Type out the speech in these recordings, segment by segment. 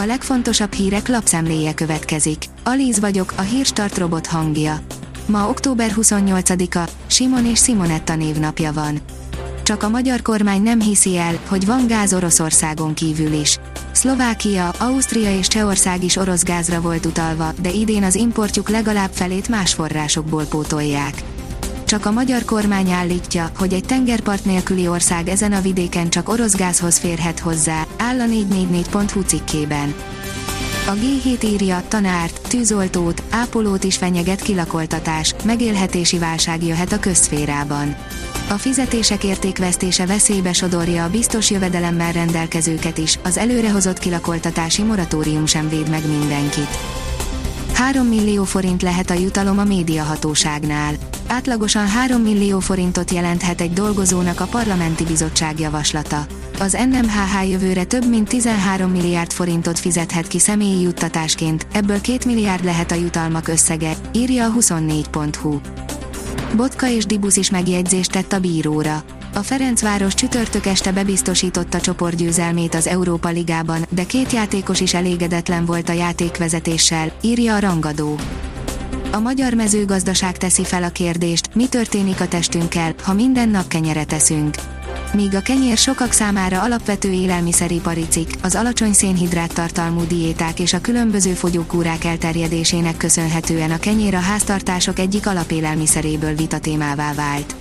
A legfontosabb hírek lapszemléje következik. Alíz vagyok, a hírstart robot hangja. Ma október 28-a, Simon és Simonetta névnapja van. Csak a magyar kormány nem hiszi el, hogy van gáz Oroszországon kívül is. Szlovákia, Ausztria és Csehország is orosz gázra volt utalva, de idén az importjuk legalább felét más forrásokból pótolják. Csak a magyar kormány állítja, hogy egy tengerpart nélküli ország ezen a vidéken csak orosz gázhoz férhet hozzá, áll a 444.hu cikkében. A G7 írja, tanárt, tűzoltót, ápolót is fenyeget kilakoltatás, megélhetési válság jöhet a közszférában. A fizetések értékvesztése veszélybe sodorja a biztos jövedelemmel rendelkezőket is, az előrehozott kilakoltatási moratórium sem véd meg mindenkit. 3 millió forint lehet a jutalom a médiahatóságnál. Átlagosan 3 millió forintot jelenthet egy dolgozónak a parlamenti bizottság javaslata. Az NMHH jövőre több mint 13 milliárd forintot fizethet ki személyi juttatásként, ebből 2 milliárd lehet a jutalmak összege, írja a 24.hu. Botka és Dibusz is megjegyzést tett a bíróra. A Ferencváros csütörtök este bebiztosította csoportgyőzelmét az Európa Ligában, de két játékos is elégedetlen volt a játékvezetéssel, írja a rangadó. A magyar mezőgazdaság teszi fel a kérdést, mi történik a testünkkel, ha minden nap kenyeret eszünk. Míg a kenyér sokak számára alapvető élelmiszeripari cikk, az alacsony szénhidrát tartalmú diéták és a különböző fogyókúrák elterjedésének köszönhetően a kenyér a háztartások egyik alapélelmiszeréből vitatémává vált.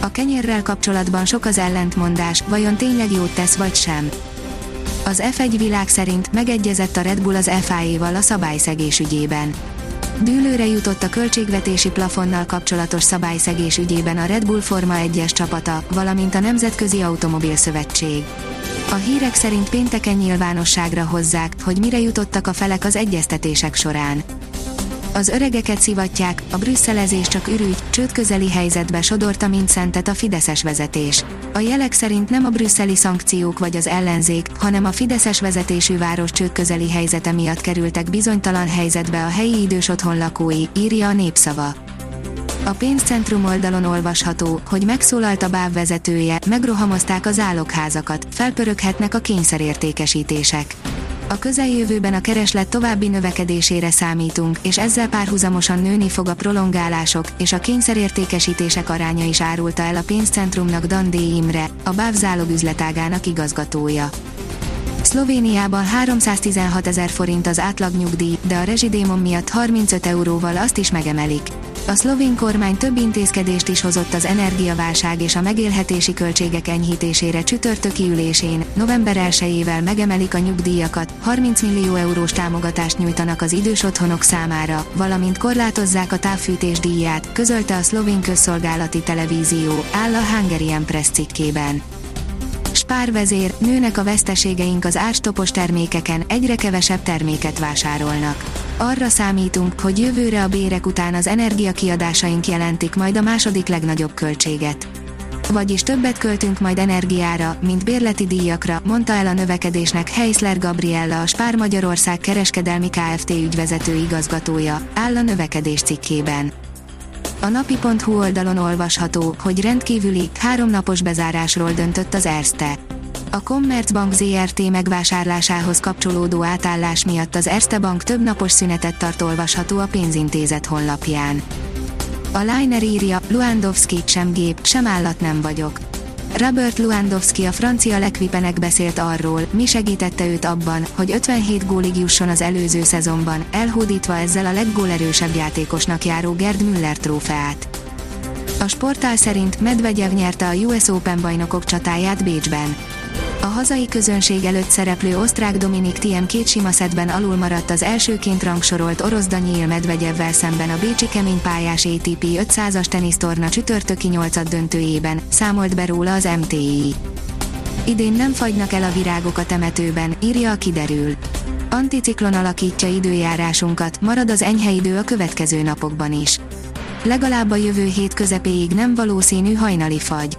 A kenyérrel kapcsolatban sok az ellentmondás, vajon tényleg jót tesz vagy sem. Az F1 világ szerint megegyezett a Red Bull az FIA-val a szabályszegés ügyében. Dűlőre jutott a költségvetési plafonnal kapcsolatos szabályszegés ügyében a Red Bull Forma 1-es csapata, valamint a Nemzetközi Automobil Szövetség. A hírek szerint pénteken nyilvánosságra hozzák, hogy mire jutottak a felek az egyeztetések során. Az öregeket szivatják, a brüsszelezés csak ürügy, csőd közeli helyzetbe sodorta szentet a Fideszes vezetés. A jelek szerint nem a brüsszeli szankciók vagy az ellenzék, hanem a Fideszes vezetésű város csőd közeli helyzete miatt kerültek bizonytalan helyzetbe a helyi idős otthon lakói, írja a népszava. A pénzcentrum oldalon olvasható, hogy megszólalt a BÁV vezetője, megrohamozták az állokházakat, felpöröghetnek a kényszerértékesítések. A közeljövőben a kereslet további növekedésére számítunk, és ezzel párhuzamosan nőni fog a prolongálások, és a kényszerértékesítések aránya is árulta el a pénzcentrumnak Dandé Imre, a BÁV üzletágának igazgatója. Szlovéniában 316 ezer forint az átlagnyugdíj, de a rezsidémon miatt 35 euróval azt is megemelik. A szlovén kormány több intézkedést is hozott az energiaválság és a megélhetési költségek enyhítésére csütörtöki ülésén, november 1-ével megemelik a nyugdíjakat, 30 millió eurós támogatást nyújtanak az idős otthonok számára, valamint korlátozzák a távfűtés díját, közölte a szlovén közszolgálati televízió, áll a Hungarian Press cikkében. Spárvezér, nőnek a veszteségeink az árstopos termékeken, egyre kevesebb terméket vásárolnak. Arra számítunk, hogy jövőre a bérek után az energiakiadásaink jelentik majd a második legnagyobb költséget. Vagyis többet költünk majd energiára, mint bérleti díjakra, mondta el a növekedésnek Heisler Gabriella a Spár Magyarország kereskedelmi Kft. ügyvezető igazgatója, áll a növekedés cikkében. A napi.hu oldalon olvasható, hogy rendkívüli, háromnapos bezárásról döntött az Erste. A Commerzbank ZRT megvásárlásához kapcsolódó átállás miatt az Erste Bank több napos szünetet tart olvasható a pénzintézet honlapján. A Liner írja, Luandowski sem gép, sem állat nem vagyok. Robert Lewandowski a francia lekvipenek beszélt arról, mi segítette őt abban, hogy 57 gólig jusson az előző szezonban, elhódítva ezzel a leggólerősebb játékosnak járó Gerd Müller trófeát. A sportál szerint Medvegyev nyerte a US Open bajnokok csatáját Bécsben. Hazai közönség előtt szereplő osztrák Dominik Thiem két sima szedben alul maradt az elsőként rangsorolt orosz Daniil Medvegyevvel szemben a bécsi keménypályás ATP 500-as tenisztorna csütörtöki nyolcad döntőjében, számolt be róla az MTI. Idén nem fagynak el a virágok a temetőben, írja a kiderül. Anticiklon alakítja időjárásunkat, marad az enyhe idő a következő napokban is. Legalább a jövő hét közepéig nem valószínű hajnali fagy.